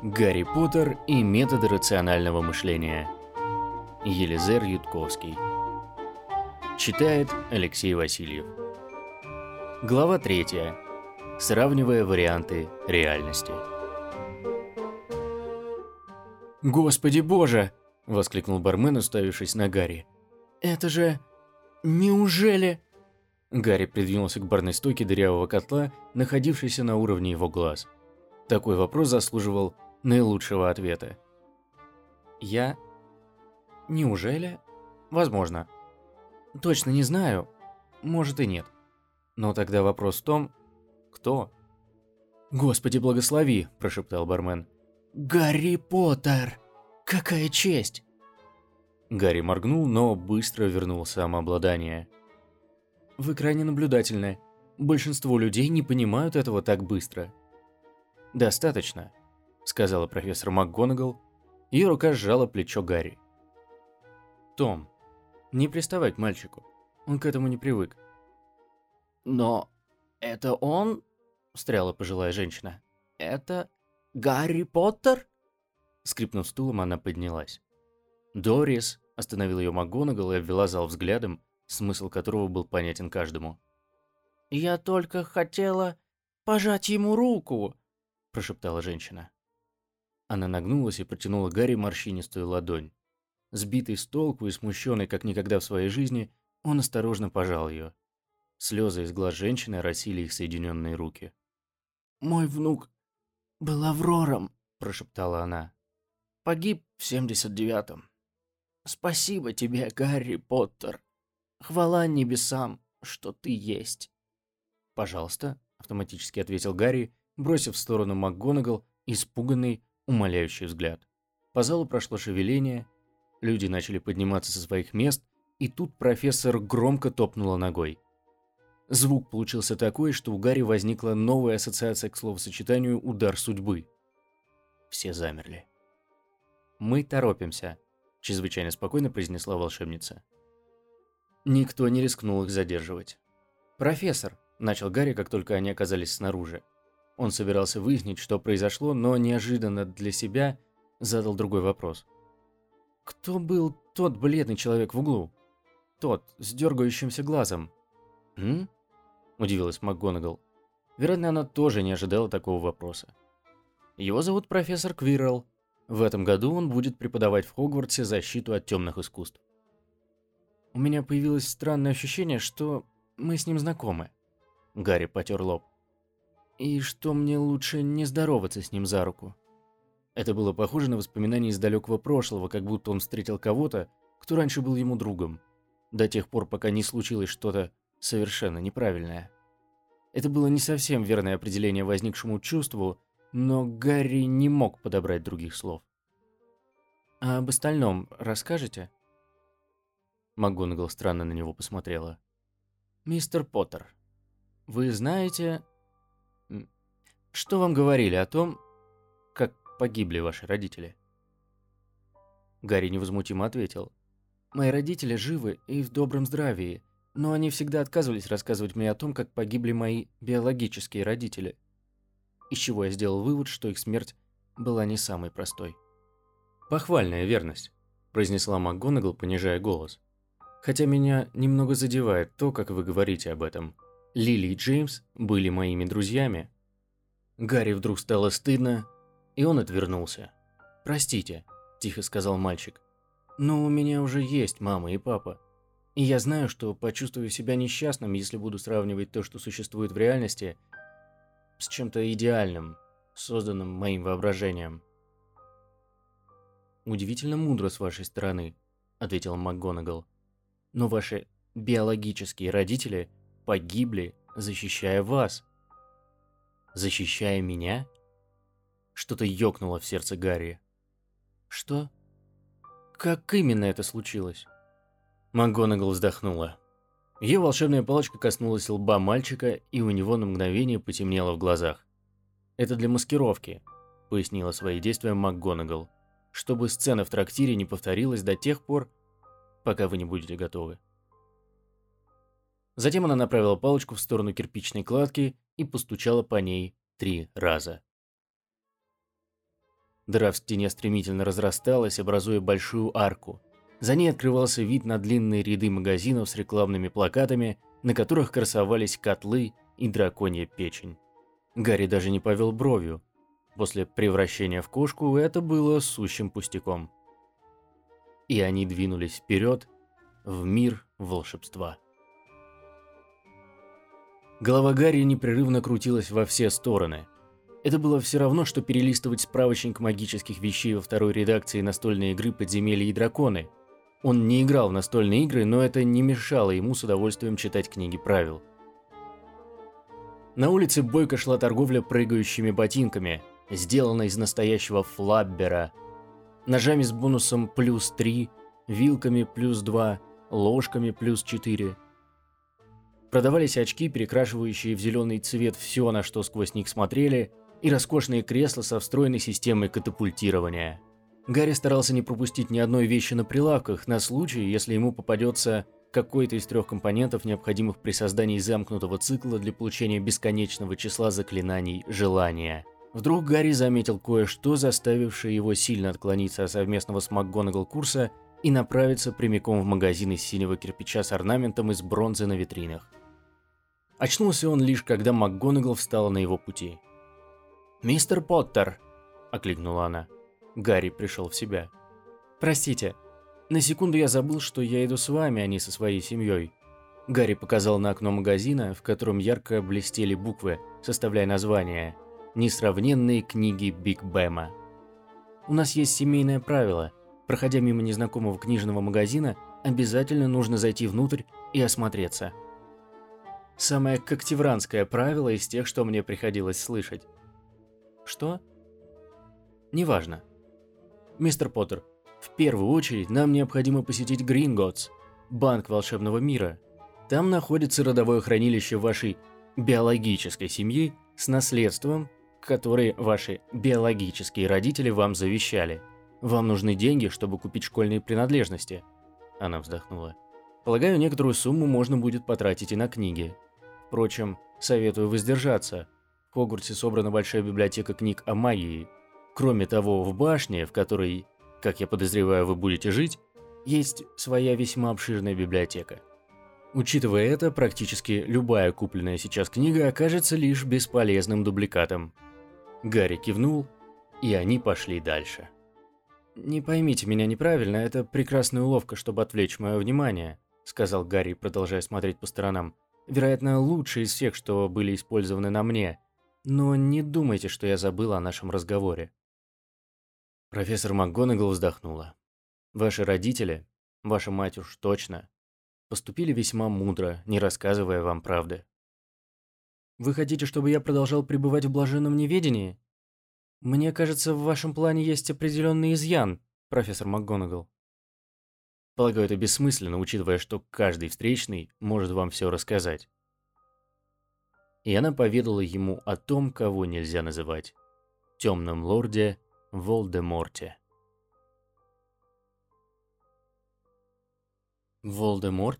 Гарри Поттер и методы рационального мышления. Елизер Ютковский. Читает Алексей Васильев. Глава 3. Сравнивая варианты реальности. «Господи боже!» – воскликнул бармен, уставившись на Гарри. «Это же... неужели...» Гарри придвинулся к барной стойке дырявого котла, находившейся на уровне его глаз. Такой вопрос заслуживал наилучшего ответа. Я... Неужели? Возможно. Точно не знаю. Может и нет. Но тогда вопрос в том, кто? «Господи, благослови!» – прошептал бармен. «Гарри Поттер! Какая честь!» Гарри моргнул, но быстро вернул самообладание. «Вы крайне наблюдательны. Большинство людей не понимают этого так быстро». «Достаточно сказала профессор МакГонагал. Ее рука сжала плечо Гарри. «Том, не приставай к мальчику. Он к этому не привык». «Но это он?» – встряла пожилая женщина. «Это Гарри Поттер?» Скрипнув стулом, она поднялась. «Дорис!» – остановил ее МакГонагал и обвела зал взглядом, смысл которого был понятен каждому. «Я только хотела пожать ему руку!» – прошептала женщина. Она нагнулась и протянула Гарри морщинистую ладонь. Сбитый с толку и смущенный как никогда в своей жизни, он осторожно пожал ее. Слезы из глаз женщины оросили их соединенные руки. «Мой внук был Аврором», – прошептала она. «Погиб в семьдесят девятом. Спасибо тебе, Гарри Поттер. Хвала небесам, что ты есть». «Пожалуйста», – автоматически ответил Гарри, бросив в сторону МакГонагал, испуганный, умоляющий взгляд. По залу прошло шевеление, люди начали подниматься со своих мест, и тут профессор громко топнула ногой. Звук получился такой, что у Гарри возникла новая ассоциация к словосочетанию «удар судьбы». Все замерли. «Мы торопимся», – чрезвычайно спокойно произнесла волшебница. Никто не рискнул их задерживать. «Профессор», – начал Гарри, как только они оказались снаружи. Он собирался выяснить, что произошло, но неожиданно для себя задал другой вопрос. «Кто был тот бледный человек в углу? Тот, с дергающимся глазом?» «М?» – удивилась МакГонагал. Вероятно, она тоже не ожидала такого вопроса. Его зовут профессор Квиррелл. В этом году он будет преподавать в Хогвартсе защиту от темных искусств. У меня появилось странное ощущение, что мы с ним знакомы. Гарри потер лоб и что мне лучше не здороваться с ним за руку. Это было похоже на воспоминание из далекого прошлого, как будто он встретил кого-то, кто раньше был ему другом, до тех пор, пока не случилось что-то совершенно неправильное. Это было не совсем верное определение возникшему чувству, но Гарри не мог подобрать других слов. «А об остальном расскажете?» МакГонагал странно на него посмотрела. «Мистер Поттер, вы знаете, что вам говорили о том, как погибли ваши родители? Гарри невозмутимо ответил. Мои родители живы и в добром здравии, но они всегда отказывались рассказывать мне о том, как погибли мои биологические родители. Из чего я сделал вывод, что их смерть была не самой простой. «Похвальная верность», – произнесла МакГонагал, понижая голос. «Хотя меня немного задевает то, как вы говорите об этом. Лили и Джеймс были моими друзьями, Гарри вдруг стало стыдно, и он отвернулся. «Простите», – тихо сказал мальчик. «Но у меня уже есть мама и папа. И я знаю, что почувствую себя несчастным, если буду сравнивать то, что существует в реальности, с чем-то идеальным, созданным моим воображением». «Удивительно мудро с вашей стороны», – ответил МакГонагал. «Но ваши биологические родители погибли, защищая вас» защищая меня? Что-то ёкнуло в сердце Гарри. Что? Как именно это случилось? МакГонагал вздохнула. Ее волшебная палочка коснулась лба мальчика, и у него на мгновение потемнело в глазах. «Это для маскировки», — пояснила свои действия МакГонагал, «чтобы сцена в трактире не повторилась до тех пор, пока вы не будете готовы». Затем она направила палочку в сторону кирпичной кладки и постучала по ней три раза. Дыра в стене стремительно разрасталась, образуя большую арку. За ней открывался вид на длинные ряды магазинов с рекламными плакатами, на которых красовались котлы и драконья печень. Гарри даже не повел бровью. После превращения в кошку это было сущим пустяком. И они двинулись вперед в мир волшебства. Голова Гарри непрерывно крутилась во все стороны. Это было все равно, что перелистывать справочник магических вещей во второй редакции настольной игры «Подземелья и драконы». Он не играл в настольные игры, но это не мешало ему с удовольствием читать книги правил. На улице бойко шла торговля прыгающими ботинками, сделанной из настоящего флаббера, ножами с бонусом плюс 3, вилками плюс 2, ложками плюс 4. Продавались очки, перекрашивающие в зеленый цвет все, на что сквозь них смотрели, и роскошные кресла со встроенной системой катапультирования. Гарри старался не пропустить ни одной вещи на прилавках, на случай, если ему попадется какой-то из трех компонентов, необходимых при создании замкнутого цикла для получения бесконечного числа заклинаний желания. Вдруг Гарри заметил кое-что, заставившее его сильно отклониться от совместного с МакГонагал курса и направиться прямиком в магазин из синего кирпича с орнаментом из бронзы на витринах. Очнулся он лишь, когда МакГонагал встала на его пути. «Мистер Поттер!» – окликнула она. Гарри пришел в себя. «Простите, на секунду я забыл, что я иду с вами, а не со своей семьей». Гарри показал на окно магазина, в котором ярко блестели буквы, составляя название «Несравненные книги Биг Бэма». «У нас есть семейное правило. Проходя мимо незнакомого книжного магазина, обязательно нужно зайти внутрь и осмотреться». Самое когтевранское правило из тех, что мне приходилось слышать. Что? Неважно. Мистер Поттер, в первую очередь нам необходимо посетить Гринготс, банк волшебного мира. Там находится родовое хранилище вашей биологической семьи с наследством, которое ваши биологические родители вам завещали. Вам нужны деньги, чтобы купить школьные принадлежности. Она вздохнула. Полагаю, некоторую сумму можно будет потратить и на книги. Впрочем, советую воздержаться – в Хогвартсе собрана большая библиотека книг о магии. Кроме того, в башне, в которой, как я подозреваю, вы будете жить, есть своя весьма обширная библиотека. Учитывая это, практически любая купленная сейчас книга окажется лишь бесполезным дубликатом. Гарри кивнул, и они пошли дальше. «Не поймите меня неправильно, это прекрасная уловка, чтобы отвлечь мое внимание», сказал Гарри, продолжая смотреть по сторонам. «Вероятно, лучшие из всех, что были использованы на мне. Но не думайте, что я забыл о нашем разговоре. Профессор МакГонагал вздохнула. Ваши родители, ваша мать уж точно, поступили весьма мудро, не рассказывая вам правды. Вы хотите, чтобы я продолжал пребывать в блаженном неведении? Мне кажется, в вашем плане есть определенный изъян, профессор МакГонагал. Полагаю, это бессмысленно, учитывая, что каждый встречный может вам все рассказать и она поведала ему о том, кого нельзя называть темном лорде Волдеморте. «Волдеморт?»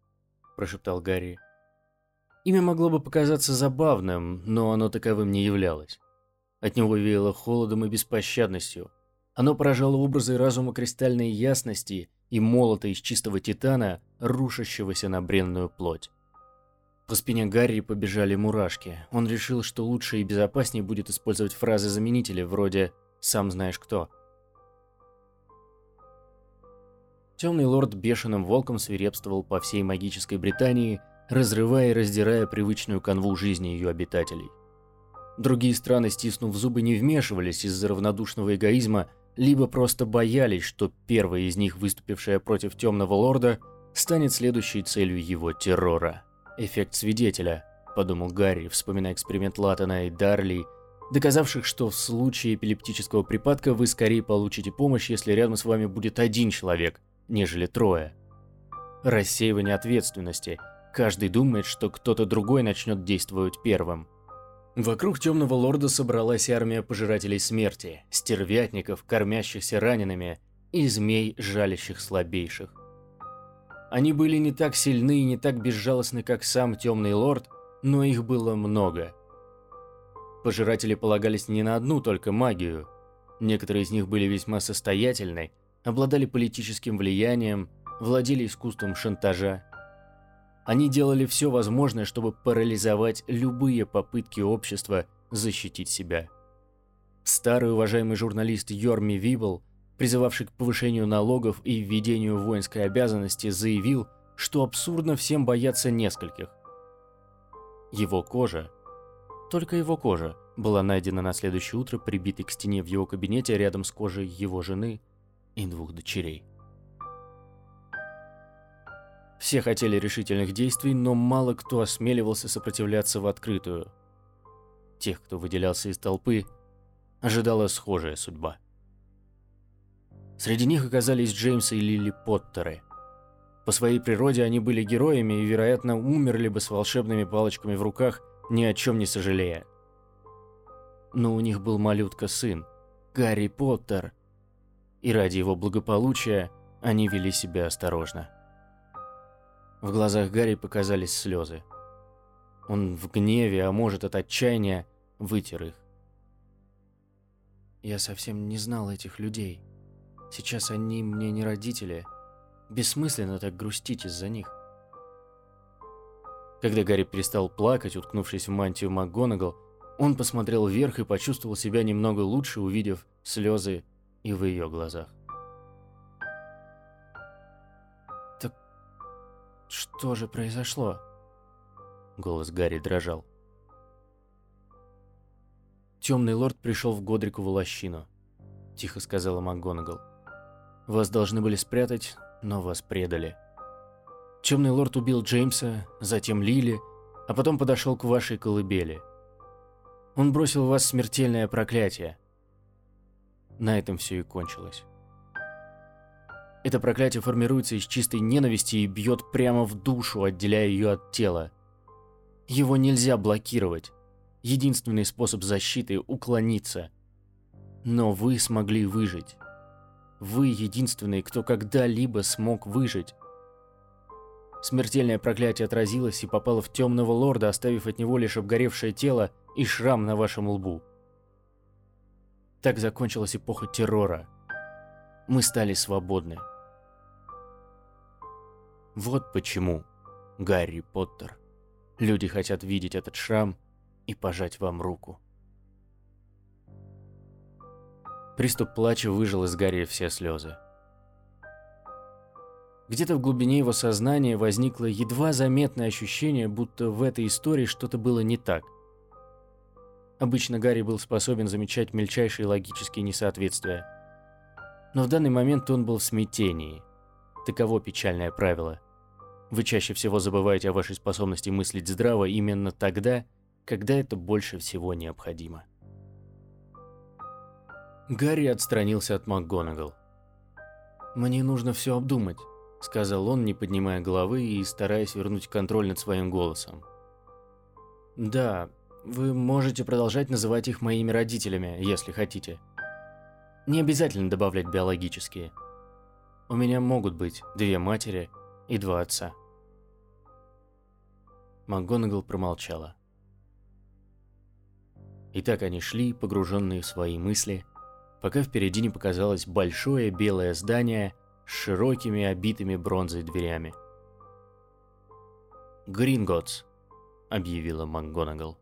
– прошептал Гарри. Имя могло бы показаться забавным, но оно таковым не являлось. От него веяло холодом и беспощадностью. Оно поражало образы разума кристальной ясности и молота из чистого титана, рушащегося на бренную плоть. По спине Гарри побежали мурашки. Он решил, что лучше и безопаснее будет использовать фразы-заменители вроде «сам знаешь кто». Темный лорд бешеным волком свирепствовал по всей магической Британии, разрывая и раздирая привычную канву жизни ее обитателей. Другие страны, стиснув зубы, не вмешивались из-за равнодушного эгоизма, либо просто боялись, что первая из них, выступившая против Темного Лорда, станет следующей целью его террора. «Эффект свидетеля», – подумал Гарри, вспоминая эксперимент Латтона и Дарли, доказавших, что в случае эпилептического припадка вы скорее получите помощь, если рядом с вами будет один человек, нежели трое. Рассеивание ответственности. Каждый думает, что кто-то другой начнет действовать первым. Вокруг Темного Лорда собралась армия пожирателей смерти, стервятников, кормящихся ранеными, и змей, жалящих слабейших. Они были не так сильны и не так безжалостны, как сам Темный Лорд, но их было много. Пожиратели полагались не на одну только магию. Некоторые из них были весьма состоятельны, обладали политическим влиянием, владели искусством шантажа. Они делали все возможное, чтобы парализовать любые попытки общества защитить себя. Старый уважаемый журналист Йорми Вибл, призывавший к повышению налогов и введению воинской обязанности, заявил, что абсурдно всем бояться нескольких. Его кожа, только его кожа, была найдена на следующее утро прибитой к стене в его кабинете рядом с кожей его жены и двух дочерей. Все хотели решительных действий, но мало кто осмеливался сопротивляться в открытую. Тех, кто выделялся из толпы, ожидала схожая судьба. Среди них оказались Джеймс и Лили Поттеры. По своей природе они были героями и, вероятно, умерли бы с волшебными палочками в руках, ни о чем не сожалея но у них был малютка-сын, Гарри Поттер, и ради его благополучия они вели себя осторожно. В глазах Гарри показались слезы. Он в гневе, а может от отчаяния, вытер их. «Я совсем не знал этих людей. Сейчас они мне не родители. Бессмысленно так грустить из-за них». Когда Гарри перестал плакать, уткнувшись в мантию МакГонагал, он посмотрел вверх и почувствовал себя немного лучше, увидев слезы и в ее глазах. Что же произошло?» Голос Гарри дрожал. «Темный лорд пришел в Годрикову лощину», — тихо сказала МакГонагал. «Вас должны были спрятать, но вас предали. Темный лорд убил Джеймса, затем Лили, а потом подошел к вашей колыбели. Он бросил в вас смертельное проклятие. На этом все и кончилось. Это проклятие формируется из чистой ненависти и бьет прямо в душу, отделяя ее от тела. Его нельзя блокировать. Единственный способ защиты – уклониться. Но вы смогли выжить. Вы единственный, кто когда-либо смог выжить. Смертельное проклятие отразилось и попало в темного лорда, оставив от него лишь обгоревшее тело и шрам на вашем лбу. Так закончилась эпоха террора. Мы стали свободны. Вот почему, Гарри Поттер, люди хотят видеть этот шрам и пожать вам руку. Приступ плача выжил из Гарри все слезы. Где-то в глубине его сознания возникло едва заметное ощущение, будто в этой истории что-то было не так. Обычно Гарри был способен замечать мельчайшие логические несоответствия. Но в данный момент он был в смятении. Таково печальное правило. Вы чаще всего забываете о вашей способности мыслить здраво именно тогда, когда это больше всего необходимо. Гарри отстранился от МакГонагал. «Мне нужно все обдумать сказал он, не поднимая головы и стараясь вернуть контроль над своим голосом. Да, вы можете продолжать называть их моими родителями, если хотите. Не обязательно добавлять биологические. У меня могут быть две матери и два отца. МакГонагал промолчала. И так они шли, погруженные в свои мысли, пока впереди не показалось большое белое здание – с широкими обитыми бронзой дверями. «Гринготс», — объявила МакГонагал.